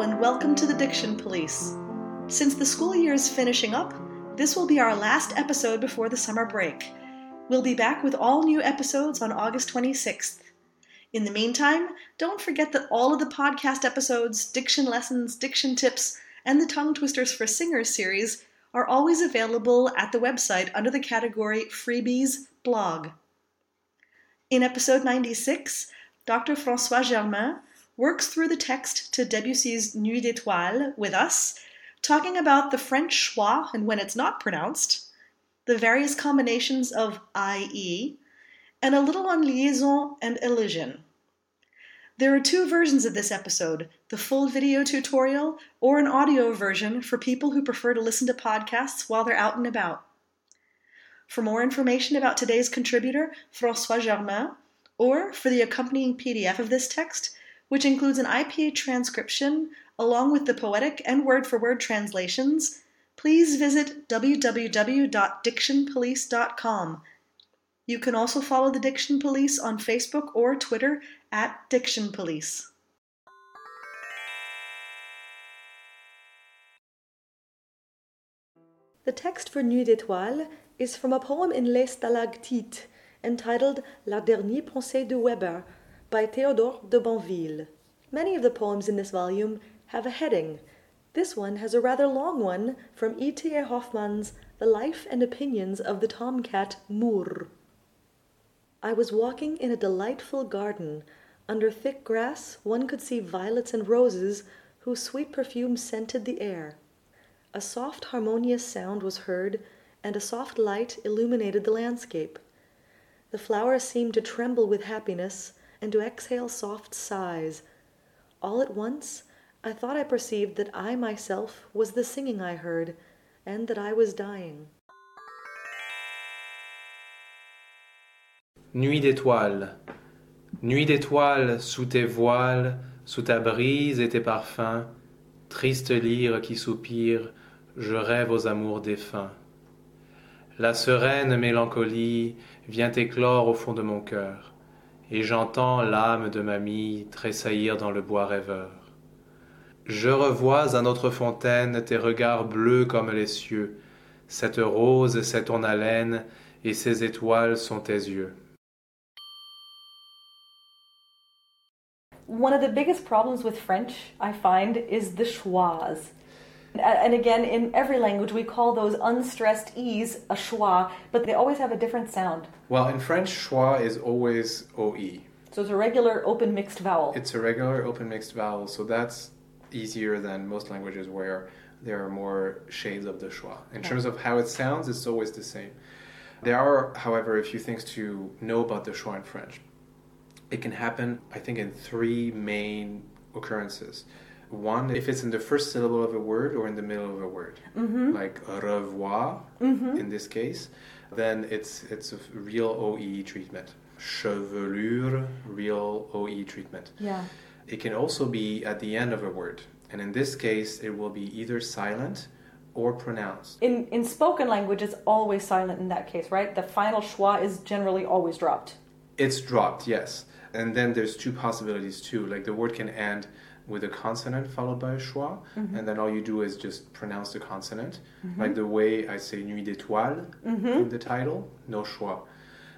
And welcome to the Diction Police. Since the school year is finishing up, this will be our last episode before the summer break. We'll be back with all new episodes on August 26th. In the meantime, don't forget that all of the podcast episodes, diction lessons, diction tips, and the Tongue Twisters for Singers series are always available at the website under the category Freebies Blog. In episode 96, Dr. François Germain works through the text to Debussy's Nuit d'étoiles with us, talking about the French schwa and when it's not pronounced, the various combinations of IE, and a little on liaison and elision. There are two versions of this episode the full video tutorial or an audio version for people who prefer to listen to podcasts while they're out and about. For more information about today's contributor, François Germain, or for the accompanying PDF of this text, which includes an IPA transcription along with the poetic and word for word translations, please visit www.dictionpolice.com. You can also follow the Diction Police on Facebook or Twitter at Diction Police. The text for Nuit d'étoiles is from a poem in Les Stalactites entitled La dernière pensée de Weber by Theodore de Banville. Many of the poems in this volume have a heading. This one has a rather long one from E.T.A. Hoffmann's The Life and Opinions of the Tomcat Moor. I was walking in a delightful garden. Under thick grass one could see violets and roses whose sweet perfume scented the air. A soft harmonious sound was heard, and a soft light illuminated the landscape. The flowers seemed to tremble with happiness, and to exhale soft sighs. All at once I thought I perceived that I myself was the singing I heard, and that I was dying. Nuit d'étoiles. Nuit d'étoiles sous tes voiles, sous ta brise et tes parfums, triste lyre qui soupire, je rêve aux amours défunts. La sereine mélancolie vient éclore au fond de mon cœur et j'entends l'âme de mamie tressaillir dans le bois rêveur. Je revois à notre fontaine tes regards bleus comme les cieux, cette rose c'est ton haleine, et ces étoiles sont tes yeux. One of the biggest problems with French, I find, is the schwas. And again, in every language, we call those unstressed E's a schwa, but they always have a different sound. Well, in French, schwa is always OE. So it's a regular open mixed vowel. It's a regular open mixed vowel, so that's easier than most languages where there are more shades of the schwa. In terms of how it sounds, it's always the same. There are, however, a few things to know about the schwa in French. It can happen, I think, in three main occurrences. One, if it's in the first syllable of a word or in the middle of a word, Mm-hmm. like revoir in this case, then it's it's a real OE treatment. Chevelure, real OE treatment. Yeah. It can also be at the end of a word, and in this case, it will be either silent or pronounced. In, in spoken language, it's always silent in that case, right? The final schwa is generally always dropped. It's dropped, yes. And then there's two possibilities too. Like the word can end with a consonant followed by a schwa, mm-hmm. and then all you do is just pronounce the consonant. Mm-hmm. Like the way I say nuit d'étoiles mm-hmm. in the title, no schwa.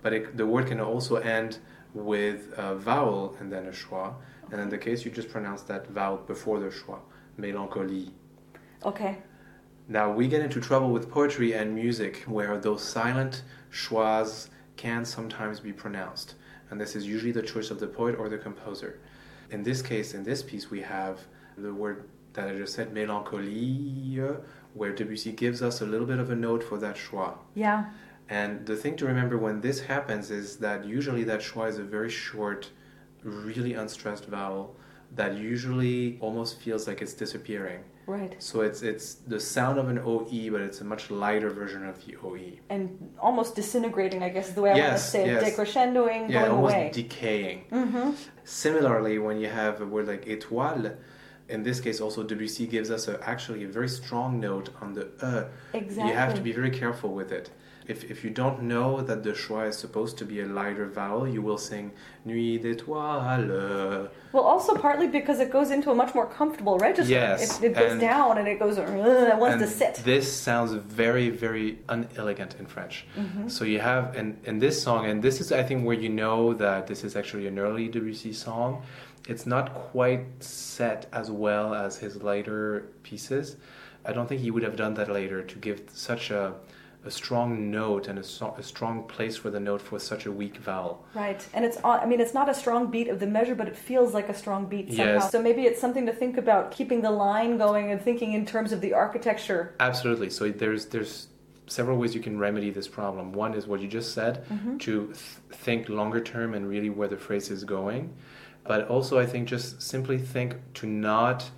But it, the word can also end with a vowel and then a schwa. And in the case, you just pronounce that vowel before the schwa. Mélancolie. Okay. Now we get into trouble with poetry and music where those silent schwas can sometimes be pronounced. And this is usually the choice of the poet or the composer. In this case, in this piece, we have the word that I just said, mélancolie, where Debussy gives us a little bit of a note for that schwa. Yeah. And the thing to remember when this happens is that usually that schwa is a very short, really unstressed vowel that usually almost feels like it's disappearing. Right. So it's it's the sound of an OE, but it's a much lighter version of the OE. And almost disintegrating, I guess is the way I want to say it. yes. Decrescendoing, Yeah, going almost away. decaying. mm-hmm. Similarly, when you have a word like étoile, in this case also Debussy gives us a, actually a very strong note on the e. You have to be very careful with it If, if you don't know that the schwa is supposed to be a lighter vowel, you will sing Nuit d'étoiles. Well, also partly because it goes into a much more comfortable register. Yes, It, it goes and- down and it goes, "Ugh," it wants to sit. This sounds very, very unelegant in French. Mm-hmm. So you have in, in this song, and this is I think where you know that this is actually an early Debussy song. It's not quite set as well as his later pieces. I don't think he would have done that later to give such a, a strong note and a, so, a strong place for the note for such a weak vowel. Right, and it's I mean it's not a strong beat of the measure, but it feels like a strong beat somehow. Yes. So maybe it's something to think about, keeping the line going and thinking in terms of the architecture. Absolutely. So there's there's several ways you can remedy this problem. One is what you just said, mm-hmm. to th- think longer term and really where the phrase is going. But also, I think just simply think to not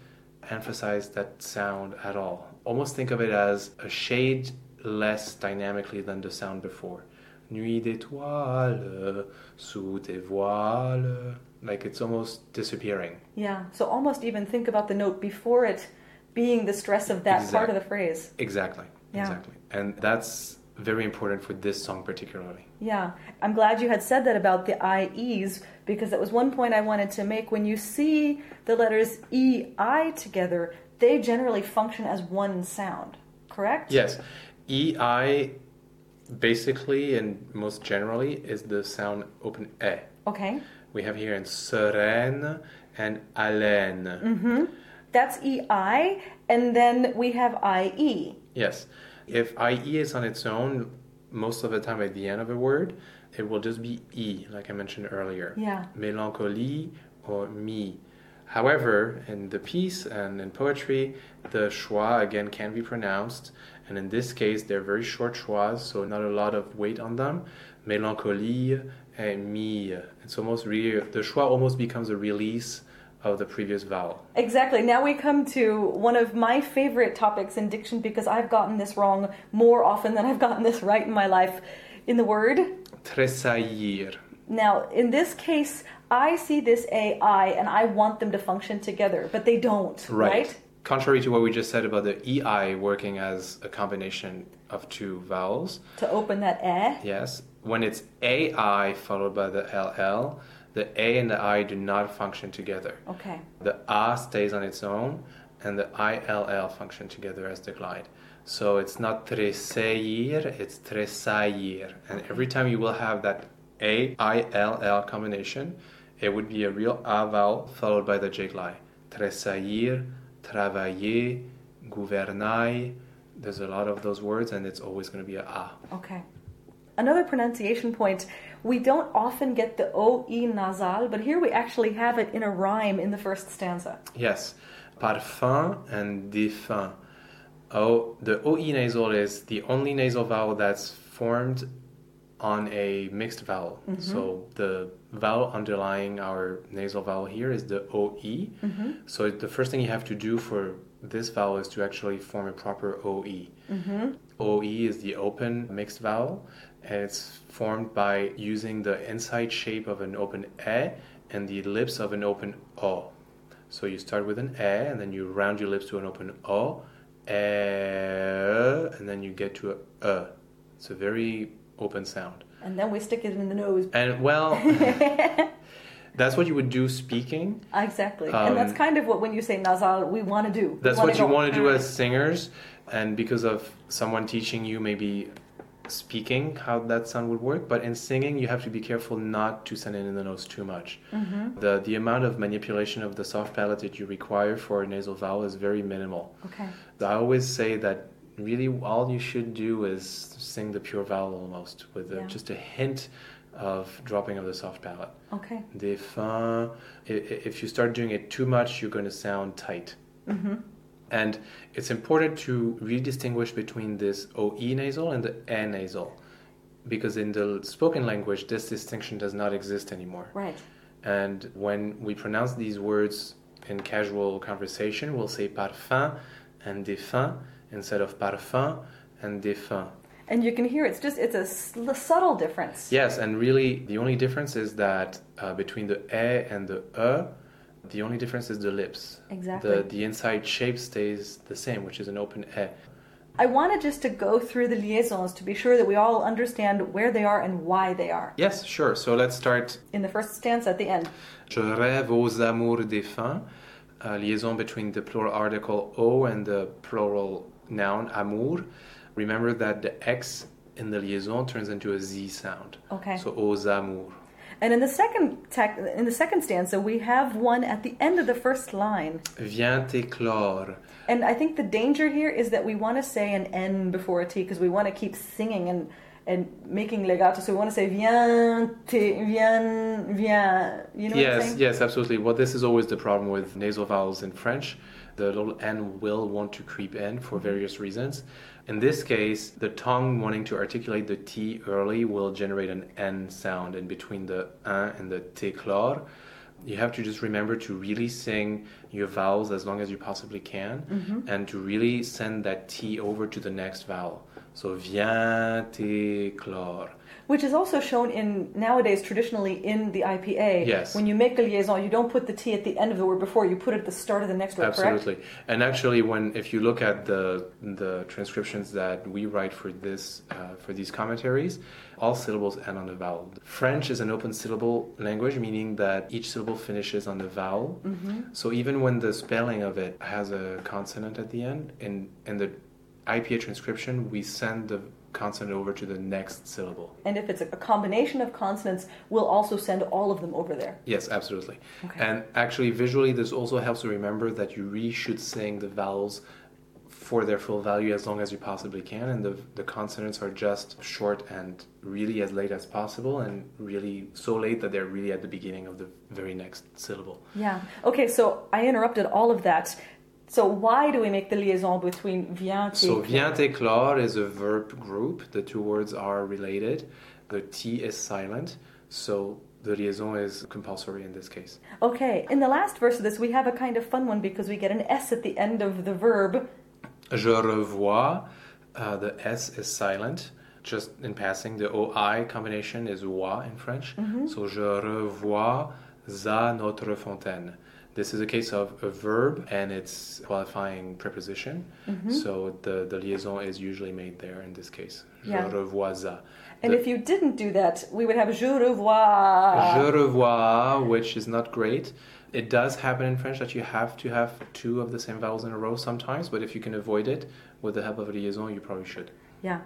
emphasize that sound at all. Almost think of it as a shade less dynamically than the sound before. Nuit d'étoiles, sous tes voiles. Like it's almost disappearing. Yeah, so almost even think about the note before it being the stress of that part of the phrase. Exactly. Yeah. Exactly. And that's very important for this song particularly. Yeah, I'm glad you had said that about the IEs because that was one point I wanted to make. When you see the letters EI together, they generally function as one sound, correct? Yes. EI basically and most generally is the sound open E. Okay. We have here in sereine and haleine. Mm-hmm. That's EI, and then we have E. IE. Yes. If IE is on its own, most of the time at the end of a word, it will just be E, like I mentioned earlier. Yeah. Mélancolie or mi. However, in the piece and in poetry, the schwa again can be pronounced, and in this case, they're very short schwas, so not a lot of weight on them. Mélancolie and mi. It's almost really the schwa almost becomes a release of the previous vowel. Exactly. Now we come to one of my favorite topics in diction because I've gotten this wrong more often than I've gotten this right in my life. In the word, Tressaillir. Now, in this case, I see this AI and I want them to function together, but they don't, right? Contrary to what we just said about the EI working as a combination of two vowels, To open that eh. yes, when it's AI followed by the LL, the A and the I do not function together. Okay. The A stays on its own, and the ILL function together as the glide. So it's not tressaillir, it's tressaillir. And every time you will have that A I L L combination, it would be a real A vowel followed by the J glide. Tressaillir, travailler, gouvernail. There's a lot of those words, and it's always going to be a A. Okay. Another pronunciation point. We don't often get the OE nasal, but here we actually have it in a rhyme in the first stanza. Yes, parfum and défunt. Oh, the OE nasal is the only nasal vowel that's formed on a mixed vowel. Mm-hmm. So the vowel underlying our nasal vowel here is the OE. Mm-hmm. So the first thing you have to do for this vowel is to actually form a proper OE. Mm-hmm. OE is the open mixed vowel, and it's formed by using the inside shape of an open E and the lips of an open O. So you start with an E, and then you round your lips to an open O, E, and then you get to a E. It's a very open sound. And then we stick it in the nose. And well, that's what you would do speaking. Exactly. and that's Um, kind of what, when you say nasal, we want to do. That's what you want to do as singers, and because of someone teaching you maybe speaking how that sound would work, but in singing you have to be careful not to send it in the nose too much. Mm-hmm. The the amount of manipulation of the soft palate that you require for a nasal vowel is very minimal. Okay. I always say that really all you should do is sing the pure vowel almost with a, Yeah. just a hint of dropping of the soft palate. Okay. Des fins, i- i- if you start doing it too much, you're going to sound tight. Mm-hmm. And it's important to really distinguish between this OE nasal and the E nasal. Because in the spoken language, this distinction does not exist anymore. Right. And when we pronounce these words in casual conversation, we'll say parfum and défunt instead of parfum and défunt. And you can hear it's just, it's a subtle difference. Yes, and really the only difference is that uh, between the E and the E, the only difference is the lips. Exactly. The, the inside shape stays the same, which is an open E. I wanted just to go through the liaisons to be sure that we all understand where they are and why they are. Yes, sure. So let's start. In the first stanza at the end. Je rêve aux amours défunts. Uh, liaison between the plural article o and the plural noun amour. Remember that the X in the liaison turns into a Z sound. Okay. So aux amours. And in the second tec- in the second stanza, we have one at the end of the first line. Vient éclore. And I think the danger here is that we want to say an N before a T because we want to keep singing and and making legato. So we want to say viens, te, viens, viens. You know Yes, yes, absolutely. Well, this is always the problem with nasal vowels in French. The little N will want to creep in for mm-hmm. various reasons. In this case, the tongue wanting to articulate the T early will generate an N sound in between the un and the t t'éclore. You have to just remember to really sing your vowels as long as you possibly can mm-hmm. and to really send that T over to the next vowel. So, vient éclore. Which is also shown in nowadays traditionally in the IPA. Yes. When you make a liaison, you don't put the T at the end of the word before you put it at the start of the next word. Correct? Absolutely. And actually, when if you look at the the transcriptions that we write for this uh, for these commentaries, all syllables end on a vowel. French is an open syllable language, meaning that each syllable finishes on a vowel. Mm-hmm. So even when the spelling of it has a consonant at the end, in in the IPA transcription, we send the consonant over to the next syllable. And if it's a combination of consonants, we'll also send all of them over there. Yes, absolutely. Okay. And actually, visually, this also helps to remember that you really should sing the vowels for their full value as long as you possibly can, and the, the consonants are just short and really as late as possible, and really so late that they're really at the beginning of the very next syllable. Yeah. Okay, so I interrupted all of that. So why do we make the liaison between vient So, vient éclore is a verb group. The two words are related. The T is silent, so the liaison is compulsory in this case. Okay, in the last verse of this, we have a kind of fun one because we get an S at the end of the verb. Je revois, uh, the S is silent. Just in passing, the OI combination is wa in French. So je revois za notre fontaine. This is a case of a verb and its qualifying preposition. Mm-hmm. So the, the liaison is usually made there in this case. Je revois za. And The- if you didn't do that, we would have je revois. Je revois, which is not great. It does happen in French that you have to have two of the same vowels in a row sometimes, but if you can avoid it with the help of a liaison, you probably should. Yeah.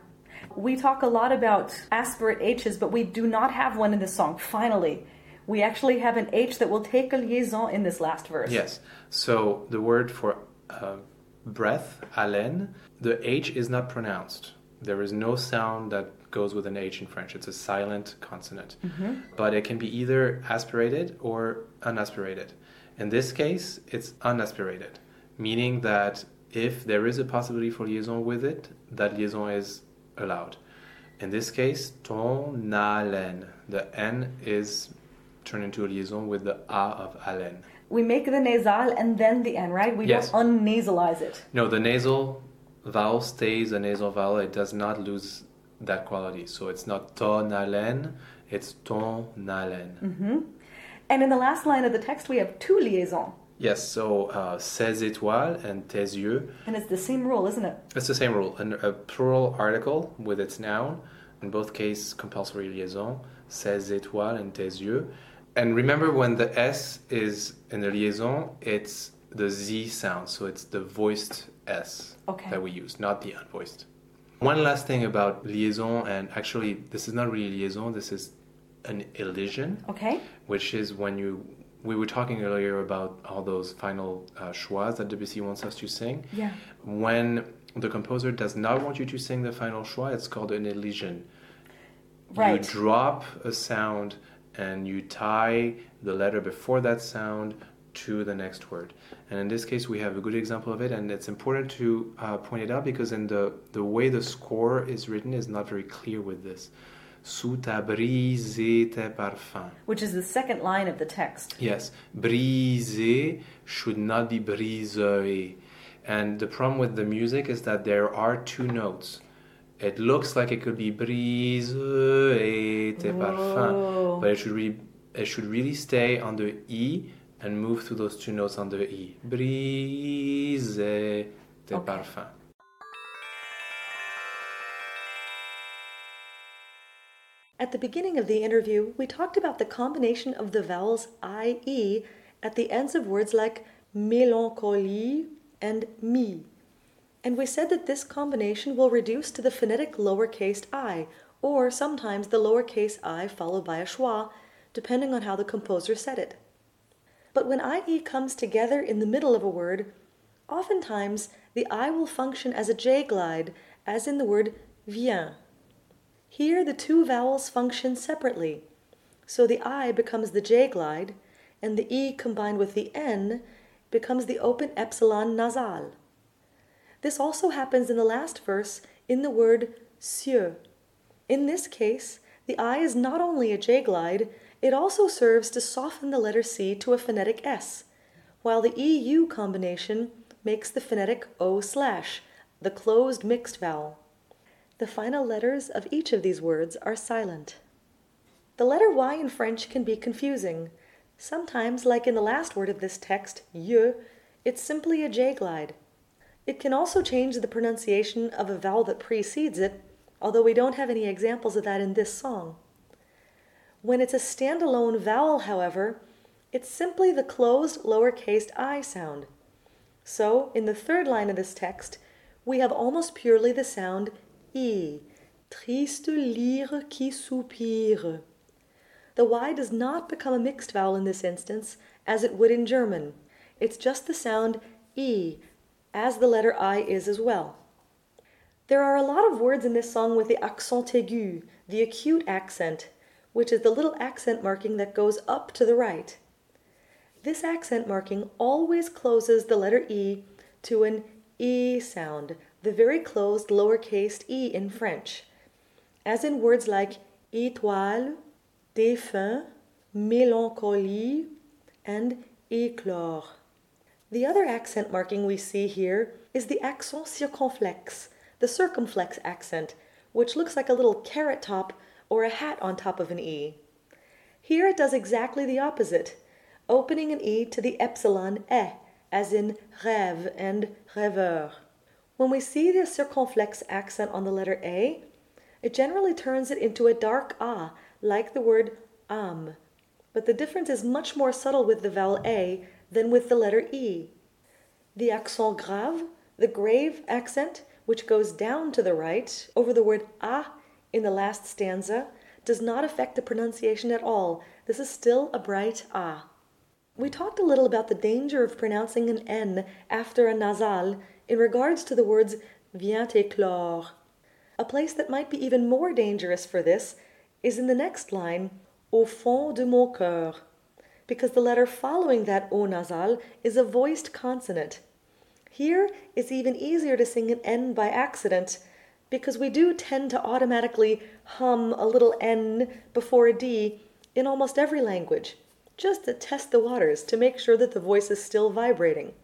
We talk a lot about aspirate H's, but we do not have one in this song. Finally, we actually have an H that will take a liaison in this last verse. Yes. So the word for uh, breath, haleine, the H is not pronounced. There is no sound that goes with an H in French. It's a silent consonant. But it can be either aspirated or unaspirated. In this case, it's unaspirated, meaning that if there is a possibility for liaison with it, that liaison is allowed. In this case, ton haleine. The N is turned into a liaison with the A of haleine. We make the nasal and then the N, right? We Yes. don't unnasalize it. No, the nasal vowel stays a nasal vowel. It does not lose that quality. So it's not ton haleine, it's ton haleine. And in the last line of the text, we have two liaisons. Yes, so uh, ses étoiles and tes yeux. And it's the same rule, isn't it? It's the same rule. An, a plural article with its noun, in both cases, compulsory liaison, ses étoiles and tes yeux. And remember when the S is in the liaison, it's the Z sound, so it's the voiced S Okay. that we use, not the unvoiced. One last thing about liaison, and actually, this is not really liaison, this is an elision Okay. which is when you we were talking earlier about all those final uh, schwas that Debussy wants us to sing. Yeah. When the composer does not want you to sing the final schwa, it's called an elision. Right. You drop a sound and you tie the letter before that sound to the next word. And in this case, we have a good example of it, and it's important to uh, point it out because in the the way the score is written is not very clear with this. Sous ta brise tes parfums. Which is the second line of the text. Yes, briser should not be brisé. And the problem with the music is that there are two notes it looks like it could be brise et parfum, oh. but it should really it should really stay on the e and move through those two notes on the e. Brise et okay. At the beginning of the interview, we talked about the combination of the vowels IE at the ends of words like mélancolie and me. And we said that this combination will reduce to the phonetic lowercase i, or sometimes the lowercase i followed by a schwa, depending on how the composer said it. But when IE comes together in the middle of a word, oftentimes the I will function as a J glide, as in the word vient. Here the two vowels function separately, so the I becomes the J glide, and the E combined with the N becomes the open epsilon nasal. This also happens in the last verse in the word cieux. In this case, the I is not only a J glide, it also serves to soften the letter C to a phonetic S, while the EU combination makes the phonetic O slash, the closed mixed vowel. The final letters of each of these words are silent. The letter Y in French can be confusing. Sometimes, like in the last word of this text, yeux, it's simply a J glide. It can also change the pronunciation of a vowel that precedes it, although we don't have any examples of that in this song. When it's a standalone vowel, however, it's simply the closed lowercase i sound. So, in the third line of this text, we have almost purely the sound i. Triste lyre qui soupire. The Y does not become a mixed vowel in this instance, as it would in German. It's just the sound E, as the letter I is as well. There are a lot of words in this song with the accent aigu, the acute accent, which is the little accent marking that goes up to the right. This accent marking always closes the letter E to an E sound, the very closed lowercase e in French, as in words like étoile, défunt, mélancolie, and éclore. The other accent marking we see here is the accent circonflexe, the circumflex accent, which looks like a little carrot top or a hat on top of an E. Here it does exactly the opposite, opening an E to the epsilon e, as in rêve and rêveur. When we see the circumflex accent on the letter A, it generally turns it into a dark A like the word âme, but the difference is much more subtle with the vowel a than with the letter e. The accent grave, the grave accent, which goes down to the right over the word a in the last stanza, does not affect the pronunciation at all. This is still a bright a. We talked a little about the danger of pronouncing an n after a nasal in regards to the words vient éclore. A place that might be even more dangerous for this is in the next line, au fond de mon cœur, because the letter following that o nasal is a voiced consonant. Here it's even easier to sing an N by accident because we do tend to automatically hum a little N before a D in almost every language, just to test the waters to make sure that the voice is still vibrating.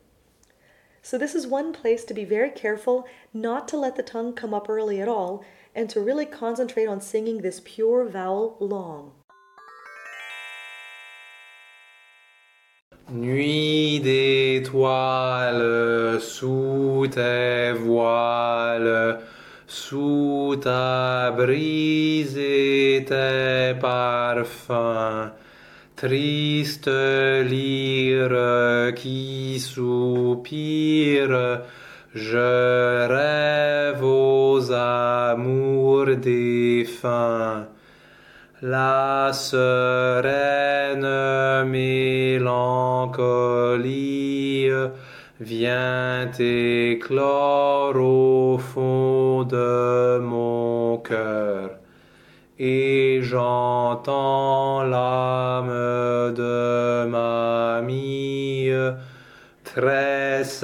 So, this is one place to be very careful not to let the tongue come up early at all and to really concentrate on singing this pure vowel long. Nuit d'étoiles sous tes voiles, sous ta brise et tes parfums, triste lyre qui soupire, je rêve aux amours défunts. La sereine mélancolie vient éclore au fond de mon cœur et j'entends l'âme de ma mie tressaillir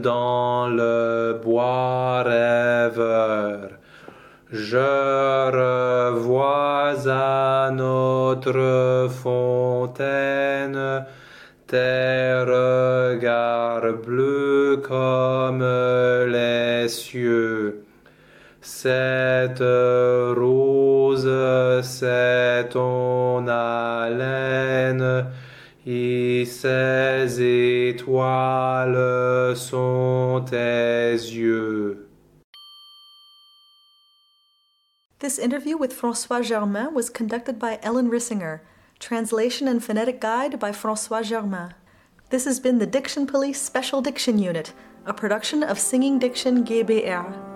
dans le bois rêveur. Je à notre fontaine tes regards bleus comme les cieux. Cette rose, c'est ton haleine et ces étoiles sont tes yeux. This interview with François Germain was conducted by Ellen Rissinger. Translation and Phonetic Guide by François Germain. This has been the Diction Police Special Diction Unit, a production of Singing Diction GBR.